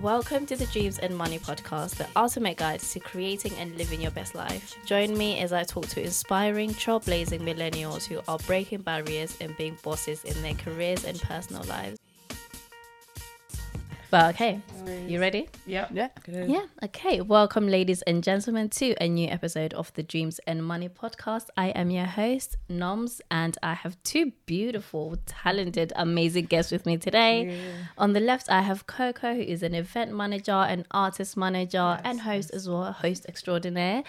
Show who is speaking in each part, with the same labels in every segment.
Speaker 1: Welcome to the Dreams and Money podcast, the ultimate guide to creating and living your best life. Join me as I talk to inspiring, trailblazing millennials who are breaking barriers and being bosses in their careers and personal lives. But okay, you ready?
Speaker 2: Yeah.
Speaker 3: Yeah.
Speaker 2: Good.
Speaker 1: Yeah. Okay. Welcome, ladies and gentlemen, to a new episode of the Dreams and Money podcast. I am your host, Noms, and I have two beautiful, talented, amazing guests with me today. On the left, I have Coco, who is an event manager, an artist manager, and host as well, host extraordinaire.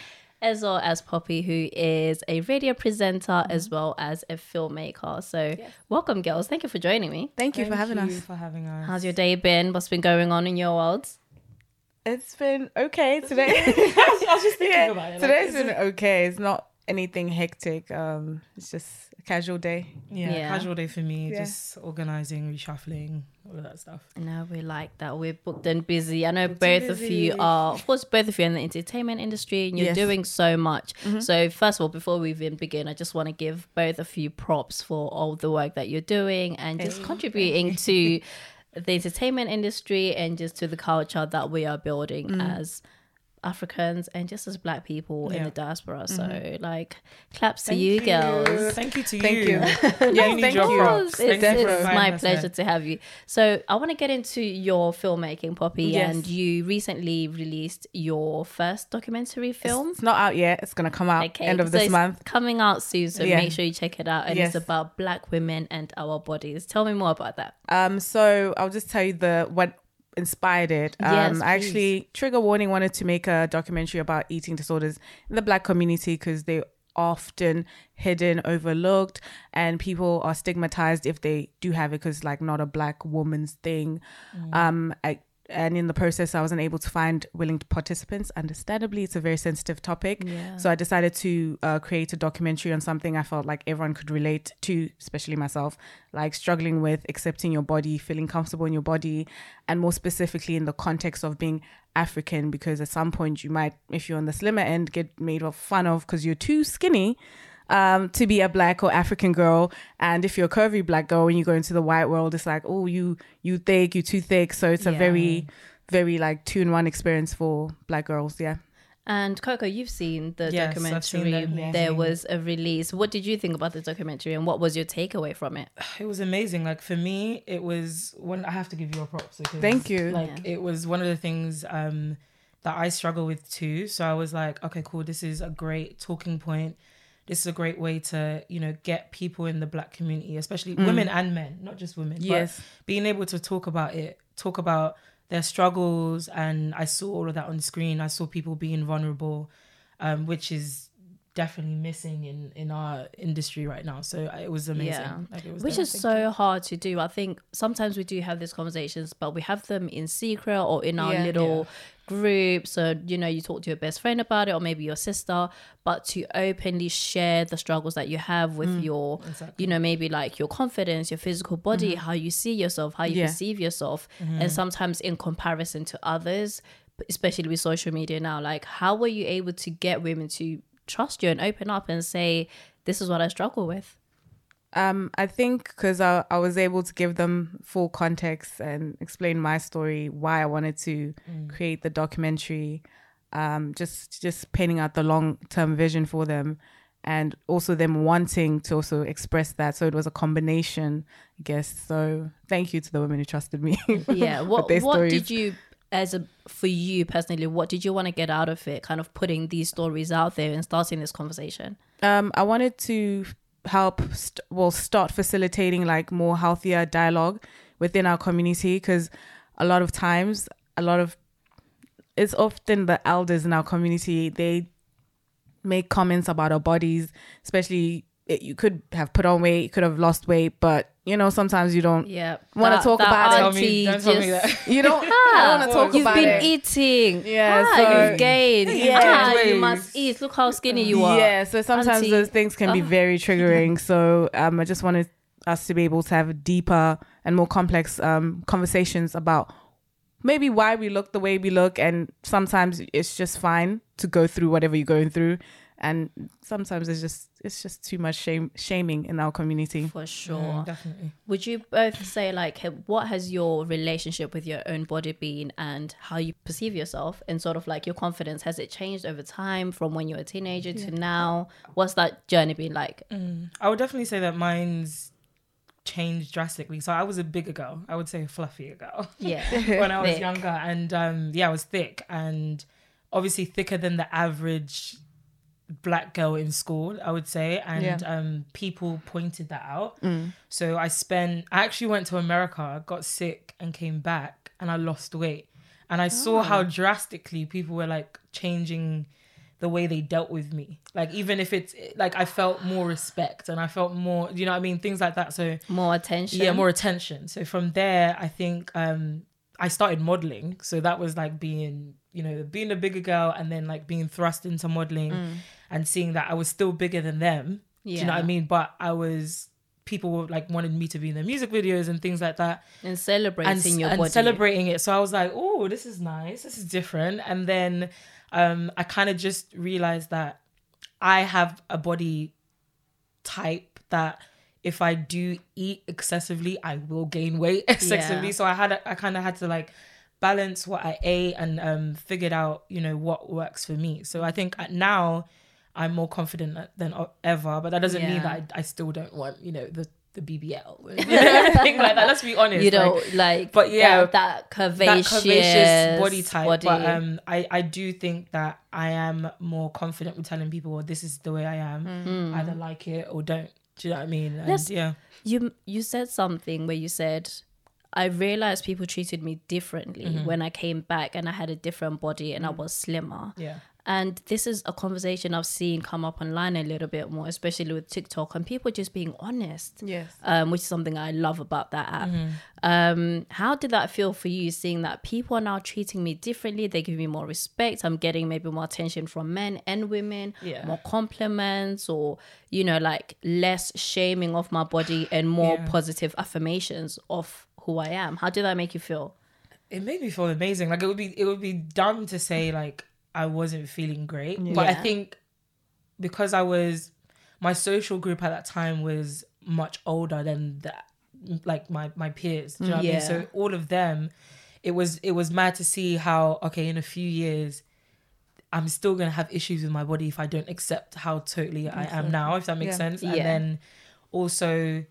Speaker 1: As well as Poppy, who is a radio presenter mm-hmm. as well as a filmmaker. So, welcome, girls. Thank you for joining me.
Speaker 3: Thank you for having
Speaker 2: you
Speaker 3: us.
Speaker 2: for having us.
Speaker 1: How's your day been? What's been going on in your world?
Speaker 3: It's been okay today.
Speaker 2: I was just thinking
Speaker 3: Yeah,
Speaker 2: about it. like,
Speaker 3: Today's
Speaker 2: is
Speaker 3: been okay. It's not anything hectic. Um, it's just a casual day.
Speaker 2: yeah,
Speaker 1: Yeah.
Speaker 2: casual day for me.
Speaker 3: Yeah.
Speaker 2: Just organizing, reshuffling, all of that stuff.
Speaker 1: No, we like that. We're booked and busy. I know
Speaker 2: Booked
Speaker 1: both of you are, of course, both of you are in the entertainment industry and you're
Speaker 3: Yes. Mm-hmm.
Speaker 1: doing so much. So, first of all, before we even begin, I just want to give both of you props for all the work that you're doing and just contributing to the entertainment industry and just to the culture that we are building
Speaker 3: Mm.
Speaker 1: as Africans and just as black people in the diaspora. So, like, claps to
Speaker 3: Mm-hmm.
Speaker 1: You,
Speaker 3: you.
Speaker 1: girls.
Speaker 2: Thank you to
Speaker 3: Thank
Speaker 2: you.
Speaker 3: you.
Speaker 2: yes,
Speaker 3: thank you.
Speaker 2: props.
Speaker 1: It's,
Speaker 2: Thank you
Speaker 1: it's my pleasure to have you. So I want to get into your filmmaking, Poppy,
Speaker 3: Yes.
Speaker 1: and you recently released your first documentary film.
Speaker 3: It's not out yet. It's gonna come out end of
Speaker 1: so
Speaker 3: this
Speaker 1: it's
Speaker 3: month.
Speaker 1: coming out soon, so
Speaker 3: Yeah.
Speaker 1: make sure you check it out. And it's about Black women and our bodies. Tell me more about that.
Speaker 3: Um, so I'll just tell you the what inspired it. Um,
Speaker 1: Yes,
Speaker 3: I actually trigger warning wanted to make a documentary about eating disorders in the black community because they often hidden overlooked and people are stigmatized if they do have it because like not a black woman's thing. Um I, and in the process i wasn't able to find willing participants understandably. It's a very sensitive topic.
Speaker 1: Yeah.
Speaker 3: so i decided to uh, create a documentary on something i felt like everyone could relate to especially myself like struggling with accepting your body feeling comfortable in your body and more specifically in the context of being african because at some point you might if you're on the slimmer end get made of fun of because you're too skinny um, to be a black or African girl, and if you're a curvy black girl, and you go into the white world, it's like, oh, you you thick, you too thick. So it's a very, very like two in one experience for black girls. Yeah.
Speaker 1: And Coco, you've seen the
Speaker 2: Yes, I've seen the
Speaker 1: documentary. There was a release. What did you think about the documentary, and what was your takeaway from it?
Speaker 2: It was amazing. Like for me, it was one. I have to give you a props. Because,
Speaker 3: Thank you.
Speaker 2: Like it was one of the things um, that I struggle with too. So I was like, okay, cool. This is a great talking point. This is a great way to you know get people in the black community, especially women and men, not just women. but
Speaker 3: Yes.
Speaker 2: being able to talk about it, talk about their struggles, and I saw all of that on the screen. I saw people being vulnerable, um, which is definitely missing in in our industry right now. So uh, it was amazing.
Speaker 1: Yeah.
Speaker 2: Like, it was
Speaker 1: Which is so hard to do. I think sometimes we do have these conversations, but we have them in secret or in our
Speaker 3: Yeah.
Speaker 1: little groups. So, you know, you talk to your best friend about it or maybe your sister, but to openly share the struggles that you have with
Speaker 3: Mm.
Speaker 1: your,
Speaker 2: Exactly.
Speaker 1: you know, maybe like your confidence, your physical body, how you see yourself, how you
Speaker 3: Mm-hmm. Yeah. Mm-hmm.
Speaker 1: perceive yourself. And sometimes in comparison to others, especially with social media now, like how were you able to get women to trust you and open up and say, this is what I struggle with?
Speaker 3: Um, I think because I, I was able to give them full context and explain my story, why I wanted to create the documentary, um, just just painting out the long term vision for them, and also them wanting to also express that. So it was a combination, I guess. So thank you to the women who trusted me.
Speaker 1: yeah what what did you as a for you personally what did you want to get out of it? Kind of putting these stories out there and starting this conversation.
Speaker 3: Um, I wanted to help, st- well, start facilitating like more healthier dialogue within our community because a lot of times, a lot of it's often the elders in our community they make comments about our bodies, especially it, you could have put on weight, you could have lost weight, but you know sometimes you don't
Speaker 1: yeah
Speaker 3: Wanna talk
Speaker 1: that
Speaker 3: about it.
Speaker 2: Tell me-
Speaker 1: auntie
Speaker 2: don't tell me
Speaker 1: just-
Speaker 3: you don't, I don't want to talk about it.
Speaker 1: you've been eating
Speaker 3: Yeah,
Speaker 1: ah,
Speaker 3: so-
Speaker 1: you've gained
Speaker 3: Yeah.
Speaker 1: ah, you must eat look how skinny you are
Speaker 3: Yeah, so sometimes
Speaker 1: Auntie.
Speaker 3: those things can be
Speaker 1: Oh.
Speaker 3: very triggering. So um, I just wanted us to be able to have deeper and more complex um, conversations about maybe why we look the way we look, and sometimes it's just fine to go through whatever you're going through, and sometimes it's just it's just too much shame shaming in our community.
Speaker 1: For sure.
Speaker 2: Yeah, definitely.
Speaker 1: Would you both say like what has your relationship with your own body been and how you perceive yourself and sort of like your confidence has it changed over time from when you were a teenager to now? What's that journey been like?
Speaker 2: I would definitely say that mine's changed drastically. So I was a bigger girl. I would say a fluffier girl
Speaker 1: Yeah.
Speaker 2: when I was
Speaker 1: Thick.
Speaker 2: younger, and um, yeah, I was thick and obviously thicker than the average black girl in school. I would say, and
Speaker 3: Yeah.
Speaker 2: um, people pointed that out.
Speaker 3: Mm.
Speaker 2: So I spent. I actually went to America, got sick, and came back, and I lost weight. And I saw
Speaker 3: Oh.
Speaker 2: how drastically people were like changing the way they dealt with me. Like even if it's like I felt more respect and I felt more, you know what I mean, things like that. So
Speaker 1: More attention.
Speaker 2: yeah, more attention. So from there, I think um I started modeling. So that was like being, you know, being a bigger girl and then like being thrust into modeling and seeing that I was still bigger than them. Do you know what I mean? But I was people were like wanted me to be in their music videos and things like that
Speaker 1: And celebrating
Speaker 2: and,
Speaker 1: your
Speaker 2: and
Speaker 1: body.
Speaker 2: celebrating it. So I was like, oh, this is nice. This is different. And then um, I kind of just realized that I have a body type that if I do eat excessively, I will gain weight excessively.
Speaker 1: Yeah.
Speaker 2: So I had, I kind of had to like balance what I ate and um, figured out, you know, what works for me. So I think at- now I'm more confident than ever, but that doesn't mean that I, I still don't want, you know, the the BBL, and everything like that. Let's be honest.
Speaker 1: you
Speaker 2: like,
Speaker 1: don't like,
Speaker 2: but yeah,
Speaker 1: that, that curvaceous,
Speaker 2: that curvaceous body type.
Speaker 1: body.
Speaker 2: But um, I I do think that I am more confident with telling people, well, this is the way I am.
Speaker 1: Mm.
Speaker 2: Either like it or don't. Do you know what I mean? And
Speaker 1: Let's-
Speaker 2: yeah,
Speaker 1: you you said something where you said I realized people treated me differently
Speaker 2: Mm-hmm.
Speaker 1: when I came back and I had a different body and I was slimmer.
Speaker 2: yeah,
Speaker 1: And this is a conversation I've seen come up online a little bit more, especially with TikTok and people just being honest.
Speaker 3: Yes.
Speaker 1: Um, which is something I love about that app.
Speaker 2: Mm-hmm.
Speaker 1: Um, how did that feel for you seeing that people are now treating me differently? They give me more respect. I'm getting maybe more attention from men and women,
Speaker 2: Yeah.
Speaker 1: more compliments, or you know, like less shaming of my body and more
Speaker 2: Yeah.
Speaker 1: positive affirmations of who I am. How did that make you feel?
Speaker 2: it made me feel amazing. Like it would be it would be dumb to say like I wasn't feeling great, but I think because I was my social group at that time was much older than that like my my peers. Do you know what I mean? So all of them, it was it was mad to see how okay in a few years. I'm still gonna have issues with my body if I don't accept how totally I am now, if that makes
Speaker 3: Yeah.
Speaker 2: sense. And
Speaker 1: Yeah.
Speaker 2: then also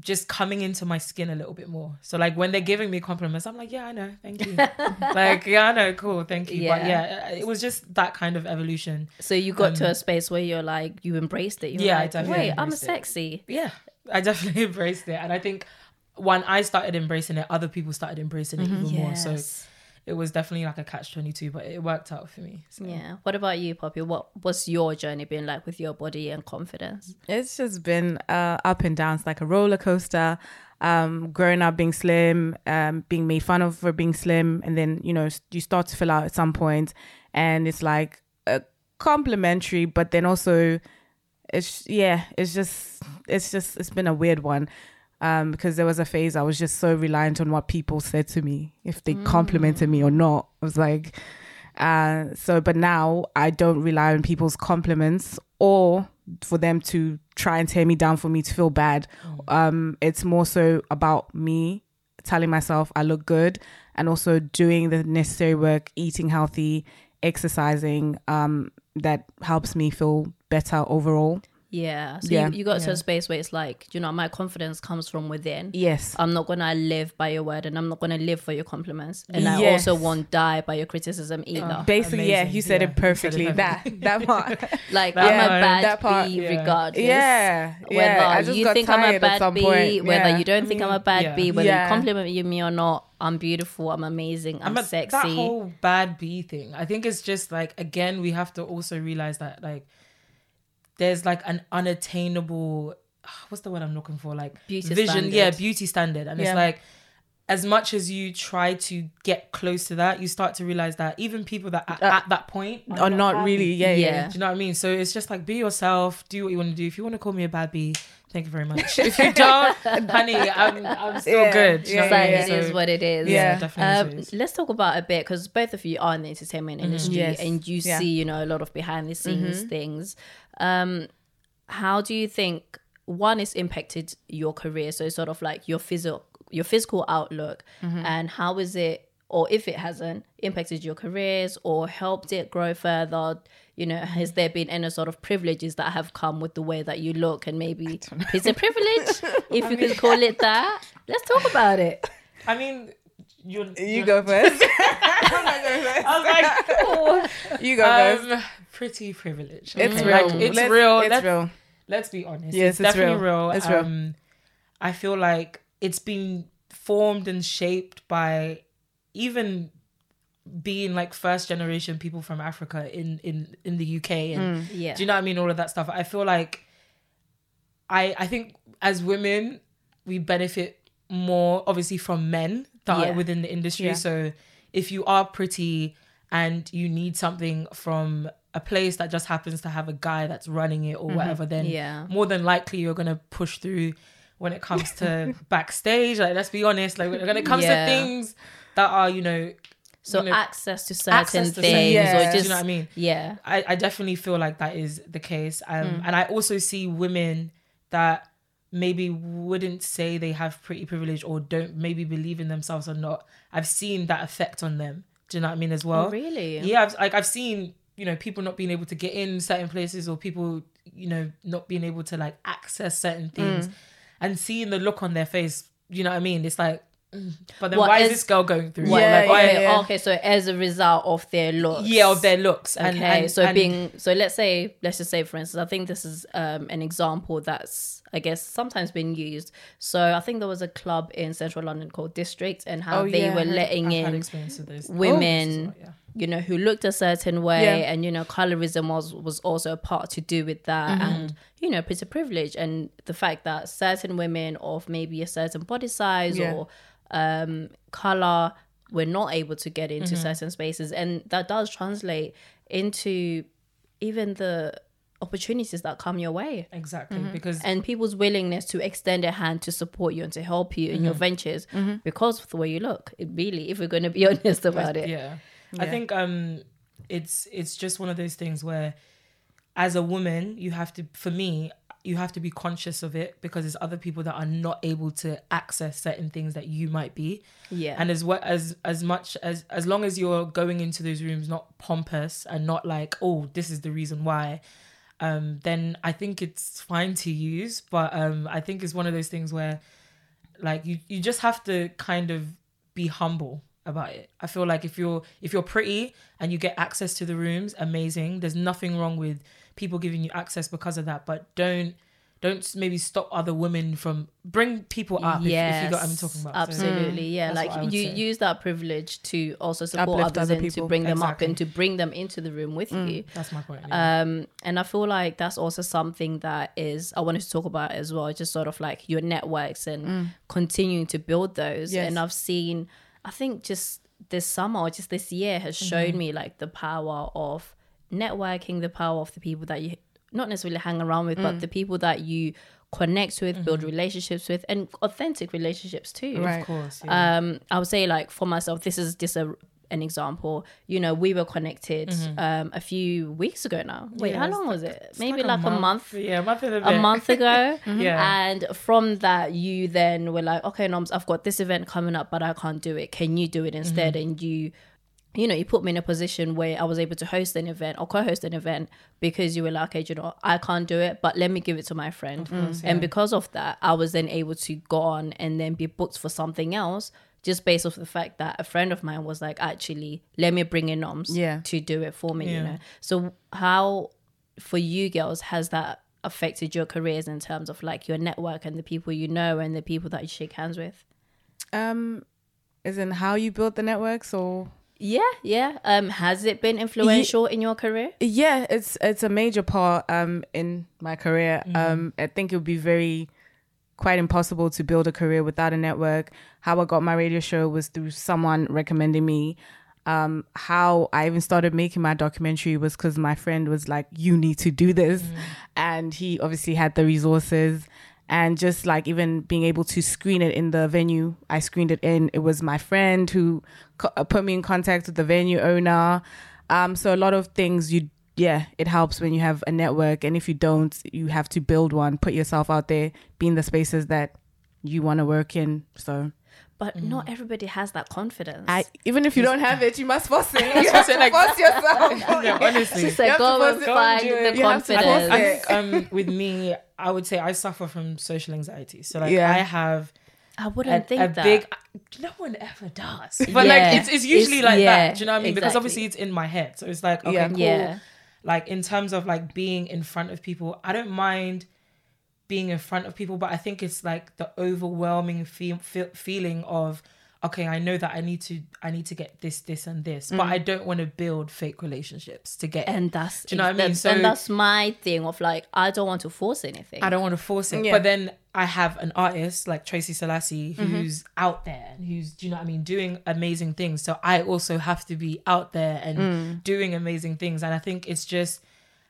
Speaker 2: just coming into my skin a little bit more. So like when they're giving me compliments, I'm like, yeah, I know, thank you. like, yeah, I know, cool, thank you. But
Speaker 1: Yeah.
Speaker 2: yeah, it was just that kind of evolution.
Speaker 1: So you got to a space where you're like, you embraced it.
Speaker 2: Um, Yeah, I definitely
Speaker 1: wait, I'm
Speaker 2: it.
Speaker 1: sexy.
Speaker 2: Yeah, I definitely embraced it, and I think when I started embracing it, other people started embracing it even more. So
Speaker 1: Yes.
Speaker 2: It was definitely like a catch twenty two, but it worked out for me. So.
Speaker 1: Yeah. What about you, Poppy? What what's your journey been like with your body and confidence?
Speaker 3: It's just been uh, up and down. It's like a roller coaster. Um, growing up being slim, um, being made fun of for being slim, and then you know you start to fill out at some point, and it's like a complimentary, but then also it's yeah, it's just it's just it's been a weird one. Um, because there was a phase I was just so reliant on what people said to me, if they complimented me or not. I was like, uh, so, but now I don't rely on people's compliments or for them to try and tear me down for me to feel bad. Um, it's more so about me telling myself I look good and also doing the necessary work, eating healthy, exercising, um, that helps me feel better overall.
Speaker 1: Yeah. So
Speaker 3: Yeah.
Speaker 1: You, you got to a space where it's like, you know, my confidence comes from within.
Speaker 3: Yes.
Speaker 1: I'm not gonna live by your word, and I'm not gonna live for your compliments, and I also won't die by your criticism oh, either.
Speaker 3: Basically, yeah, you said
Speaker 2: Yeah,
Speaker 3: it
Speaker 2: you said it
Speaker 3: perfectly.
Speaker 2: perfectly.
Speaker 3: That that part.
Speaker 1: like
Speaker 2: That
Speaker 1: I'm a bad
Speaker 3: that part,
Speaker 1: B
Speaker 2: yeah.
Speaker 1: regardless.
Speaker 3: yeah,
Speaker 1: Whether
Speaker 3: yeah. I just
Speaker 1: you
Speaker 3: got
Speaker 1: think I'm a bad
Speaker 3: some
Speaker 1: B,
Speaker 3: point.
Speaker 1: whether
Speaker 3: yeah.
Speaker 1: you don't think I'm a bad
Speaker 2: yeah.
Speaker 1: B, whether
Speaker 3: Yeah.
Speaker 1: you compliment me or not, I'm beautiful, I'm amazing, I'm,
Speaker 2: a-
Speaker 1: sexy.
Speaker 2: That whole bad B thing. I think it's just like again, we have to also realize that like there's like an unattainable what's the word I'm looking for? Like
Speaker 1: Beauty
Speaker 2: vision,
Speaker 1: standard.
Speaker 2: yeah, beauty standard. And
Speaker 3: Yeah.
Speaker 2: it's like as much as you try to get close to that, you start to realize that even people that at,
Speaker 3: Uh,
Speaker 2: at that point
Speaker 3: are not
Speaker 2: happy.
Speaker 3: really. Yeah,
Speaker 1: Yeah.
Speaker 3: yeah.
Speaker 2: Do you know what I mean? So it's just like be yourself, do what you want to do. If you want to call me a bad bee, thank you very much. If you don't, honey, I'm, I'm still
Speaker 3: Yeah,
Speaker 2: good. Do you know
Speaker 3: yeah,
Speaker 1: Like,
Speaker 2: mean?
Speaker 1: it is what it is.
Speaker 3: Yeah.
Speaker 2: definitely.
Speaker 1: Um, let's talk about a bit because both of you are in the entertainment industry
Speaker 3: Yes.
Speaker 1: and you
Speaker 3: Yeah.
Speaker 1: see, you know, a lot of behind the scenes things. Um, how do you think one is impacted your career? So sort of like your physical your physical outlook and how is it or if it hasn't impacted your careers or helped it grow further? You know has there been any sort of privileges that have come with the way that you look? And maybe it's a privilege? If you could call it that let's talk about it.
Speaker 2: I mean, you're,
Speaker 3: You
Speaker 2: you're-
Speaker 3: go first.
Speaker 2: I was like,
Speaker 3: you go first.
Speaker 2: um, pretty privileged.
Speaker 3: It's
Speaker 2: Okay,
Speaker 3: real.
Speaker 2: Like, it's
Speaker 3: Let's-
Speaker 2: real.
Speaker 3: It's
Speaker 2: let's,
Speaker 3: real.
Speaker 2: let's be honest.
Speaker 3: Yes,
Speaker 2: it's,
Speaker 3: it's
Speaker 2: definitely
Speaker 3: real.
Speaker 2: real.
Speaker 3: It's real.
Speaker 2: Um, I feel like it's been formed and shaped by even being like first generation people from Africa in in in the UK and
Speaker 1: yeah
Speaker 2: do you know what I mean? All of that stuff. I feel like I I think as women we benefit more obviously from men that
Speaker 1: Yeah.
Speaker 2: are within the industry.
Speaker 3: Yeah.
Speaker 2: So if you are pretty and you need something from a place that just happens to have a guy that's running it or whatever, then
Speaker 1: Yeah.
Speaker 2: more than likely you're gonna push through when it comes to backstage. Like let's be honest, like when it comes
Speaker 1: Yeah.
Speaker 2: to things that are, you know,
Speaker 1: so
Speaker 2: you know,
Speaker 1: access to certain
Speaker 2: access to
Speaker 1: things
Speaker 3: Yeah.
Speaker 1: or just
Speaker 2: you know what I mean?
Speaker 1: yeah
Speaker 2: I, I definitely feel like that is the case. Um,
Speaker 1: Mm.
Speaker 2: And I also see women that maybe wouldn't say they have pretty privilege or don't maybe believe in themselves or not. I've seen that effect on them. Do you know what I mean as well?
Speaker 1: oh, really
Speaker 2: Yeah, I've, like I've seen you know people not being able to get in certain places or people you know not being able to like access certain things,
Speaker 1: Mm.
Speaker 2: and seeing the look on their face. You know what I mean? It's like, but then
Speaker 1: What
Speaker 2: why is
Speaker 1: is-
Speaker 2: this girl going through?
Speaker 1: What.
Speaker 3: Yeah,
Speaker 2: like, why,
Speaker 1: okay,
Speaker 3: yeah.
Speaker 1: okay, so as a result of their looks.
Speaker 2: yeah, of their looks. And,
Speaker 1: Okay,
Speaker 2: and-
Speaker 1: so
Speaker 2: and-
Speaker 1: being so let's say let's just say for instance, I think this is um, an example that's I guess sometimes been used. So I think there was a club in central London called District, and how
Speaker 3: Oh,
Speaker 1: they
Speaker 3: yeah,
Speaker 1: were letting
Speaker 2: I've
Speaker 1: in
Speaker 2: those.
Speaker 1: women,
Speaker 2: Oh, yeah.
Speaker 1: You know, who looked a certain way,
Speaker 3: Yeah.
Speaker 1: and you know, colorism was was also a part to do with that,
Speaker 3: Mm-hmm.
Speaker 1: and you know, pretty privilege, and the fact that certain women of maybe a certain body size
Speaker 3: Yeah.
Speaker 1: or um color were not able to get into
Speaker 3: Mm-hmm.
Speaker 1: certain spaces, and that does translate into even the opportunities that come your way
Speaker 2: Exactly,
Speaker 3: Mm-hmm.
Speaker 2: because
Speaker 1: and people's willingness to extend a hand to support you and to help you in your
Speaker 3: Mm-hmm.
Speaker 1: ventures because of the way you look. It really, if we're going to be honest about it,
Speaker 2: yeah. I think um it's it's just one of those things where as a woman you have to for me you have to be conscious of it because there's other people that are not able to access certain things that you might be.
Speaker 1: Yeah,
Speaker 2: and as well as as much as as long as you're going into those rooms not pompous and not like oh this is the reason why um then i think it's fine to use. But um i think it's one of those things where like you you just have to kind of be humble about it i feel like if you're if you're pretty and you get access to the rooms amazing there's nothing wrong with people giving you access because of that but don't don't maybe stop other women from bring people up if, if you got what i'm talking about So-
Speaker 1: absolutely, yeah.
Speaker 2: that's what I
Speaker 1: Like you
Speaker 2: say.
Speaker 1: use that privilege to also support
Speaker 3: Uplift
Speaker 1: others
Speaker 3: other
Speaker 1: and to bring them up and to bring them into the room with you.
Speaker 2: that's my point yeah.
Speaker 1: Um, and I feel like that's also something that is I wanted to talk about as well, just sort of like your networks and continuing to build those.
Speaker 3: Yes.
Speaker 1: And I've seen, I think just this summer or just this year has mm-hmm. shown me like the power of networking, the power of the people that you not necessarily hang around with, but mm. the people that you connect with, build mm-hmm. relationships with, and authentic relationships too.
Speaker 3: Right.
Speaker 2: of course yeah.
Speaker 1: Um, I would say like for myself, this is just a an example. You know, we were connected um a few weeks ago now. Wait,
Speaker 2: Yeah,
Speaker 1: how long was it? Maybe like, a month.
Speaker 2: yeah a month a,
Speaker 1: month ago,
Speaker 2: Yeah.
Speaker 1: and from that, you then were like, "Okay, Noms, I've got this event coming up, but I can't do it. Can you do it instead?"
Speaker 2: Mm-hmm.
Speaker 1: And you, you know, you put me in a position where I was able to host an event or co-host an event because you were like, "Okay, you know, I can't do it, but let me give it to my friend." And because of that, I was then able to go on and then be booked for something else. Just based off the fact that a friend of mine was like, actually, let me bring in Noms
Speaker 3: Yeah.
Speaker 1: to do it for me, you know. So how for you girls has that affected your careers in terms of like your network and the people you know and the people that you shake hands with?
Speaker 3: Um, is in how you build the networks or
Speaker 1: Yeah, yeah. Um, has it been influential in your career?
Speaker 3: yeah it's it's a major part um in my career um i think it would be very quite impossible to build a career without a network. How i got my radio show was through someone recommending me. Um how i even started making my documentary was because my friend was like you need to do this. And he obviously had the resources. And just like even being able to screen it in the venue I screened it in. It was my friend who co- uh, put me in contact with the venue owner. Um, so a lot of things you yeah, it helps when you have a network, and if you don't, you have to build one. Put yourself out there, be in the spaces that you want to work in. So
Speaker 1: But not everybody has that confidence.
Speaker 3: I even if you don't have it, you must force it. You have to force yourself.
Speaker 2: Yeah, honestly.
Speaker 1: she
Speaker 3: You
Speaker 1: said,
Speaker 3: have to
Speaker 1: "Go and
Speaker 3: post
Speaker 1: find
Speaker 2: and do it.
Speaker 1: the
Speaker 3: You have to
Speaker 1: confidence."
Speaker 2: I think um, with me, I would say I suffer from social anxiety. So like
Speaker 3: Yeah.
Speaker 2: I have
Speaker 1: I wouldn't think
Speaker 2: a
Speaker 1: that.
Speaker 2: big. No one ever does. But
Speaker 1: Yeah.
Speaker 2: like it's, it's usually
Speaker 1: It's-
Speaker 2: like
Speaker 1: yeah,
Speaker 2: that. Do you know what I mean? Because obviously it's in my head. So it's like okay,
Speaker 3: Yeah.
Speaker 2: cool. Like in terms of like being in front of people, I don't mind being in front of people, but I think it's like the overwhelming fe- fe- feeling of okay, I know that I need to I need to get this, this, and this, but I don't want to build fake relationships to get.
Speaker 1: Mm. and that's
Speaker 2: Do you know what I mean? So-
Speaker 1: and that's my thing of like I don't want to force anything.
Speaker 2: I don't want to force it.
Speaker 3: Yeah.
Speaker 2: But then I have an artist like Tracy Selassie who's out there and who's, do you know what I mean, doing amazing things. So I also have to be out there and doing amazing things. And I think it's just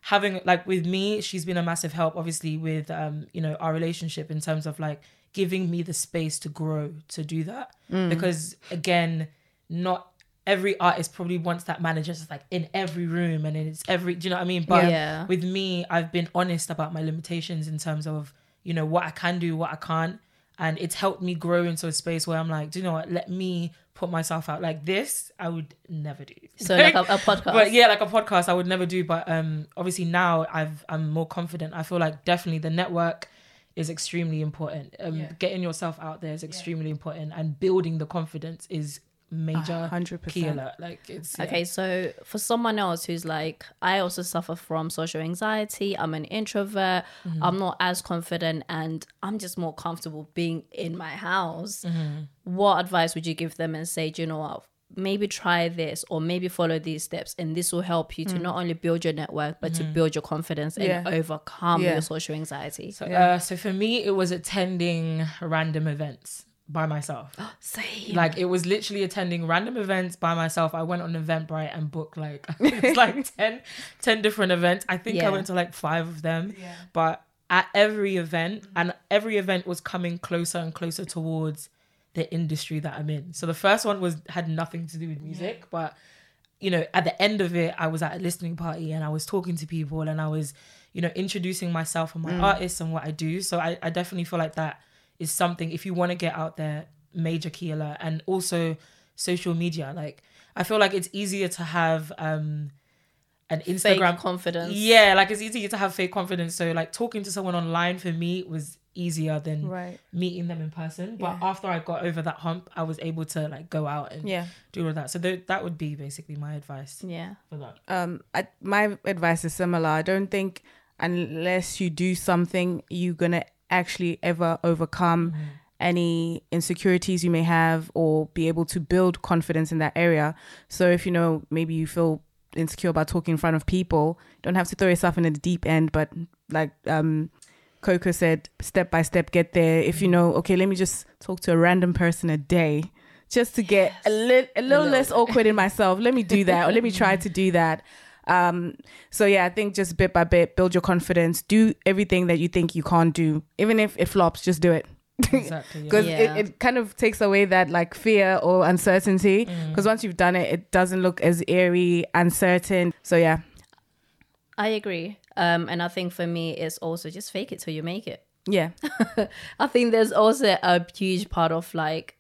Speaker 2: having like with me, she's been a massive help, obviously, with um, you know, our relationship in terms of like giving me the space to grow to do that. Because again, not every artist probably wants that manager just like in every room and it's every do you know what I mean? But
Speaker 1: Yeah.
Speaker 2: with me, I've been honest about my limitations in terms of, you know, what I can do, what I can't. And it's helped me grow into a space where I'm like, do you know what? Let me put myself out like this. I would never do.
Speaker 1: so like a, a podcast.
Speaker 2: But yeah, like a podcast, I would never do. But um, obviously now I've I'm more confident. I feel like definitely the network is extremely important. Um, getting yourself out there is extremely important, and building the confidence is major
Speaker 3: hundred
Speaker 2: key
Speaker 3: percent.
Speaker 2: alert. Like it's yeah.
Speaker 1: Okay, so for someone else who's like, I also suffer from social anxiety. I'm an introvert.
Speaker 2: Mm-hmm.
Speaker 1: I'm not as confident, and I'm just more comfortable being in my house.
Speaker 2: Mm-hmm.
Speaker 1: What advice would you give them and say, do you know what? Maybe try this, or maybe follow these steps, and this will help you to not only build your network, but to build your confidence and
Speaker 3: Mm. Yeah.
Speaker 1: overcome
Speaker 3: Yeah.
Speaker 1: your social anxiety.
Speaker 2: So, uh, so for me, it was attending random events by myself.
Speaker 1: Same.
Speaker 2: like it was literally attending random events by myself. I went on Eventbrite and booked like it's like 10, 10 different events. I think I went to like five of them. But at every event, and every event was coming closer and closer towards the industry that I'm in. So the first one was had nothing to do with music, but you know, at the end of it, I was at a listening party and I was talking to people and I was, you know, introducing myself and my artists and what I do. So I, I definitely feel like that is something if you want to get out there, major key alert. And also social media. Like I feel like it's easier to have um an
Speaker 1: Fake
Speaker 2: Instagram
Speaker 1: confidence.
Speaker 2: Yeah, like it's easier to have fake confidence. So like talking to someone online for me was easier than
Speaker 3: Right.
Speaker 2: meeting them in person. But
Speaker 3: Yeah.
Speaker 2: after I got over that hump, I was able to like go out and
Speaker 3: Yeah.
Speaker 2: do all that. So th- that would be basically my advice
Speaker 1: Yeah.
Speaker 2: for that.
Speaker 3: um I, my advice is similar i don't think unless you do something you're gonna actually ever overcome any insecurities you may have or be able to build confidence in that area so if you know maybe you feel insecure about talking in front of people don't have to throw yourself in the deep end but like um coco said step by step get there. If you know okay let me just talk to a random person a day just to get a, li- a little less awkward in myself. Let me do that or let me try to do that. Um so yeah i think just bit by bit build your confidence. Do everything that you think you can't do even if it flops just do it.
Speaker 2: Exactly. Yeah.
Speaker 3: because
Speaker 1: Yeah.
Speaker 3: it, it kind of takes away that like fear or uncertainty. Because once you've done it it doesn't look as eerie uncertain. So yeah.
Speaker 1: I agree. Um, and I think for me, it's also just fake it till you make it.
Speaker 3: yeah
Speaker 1: I think there's also a huge part of like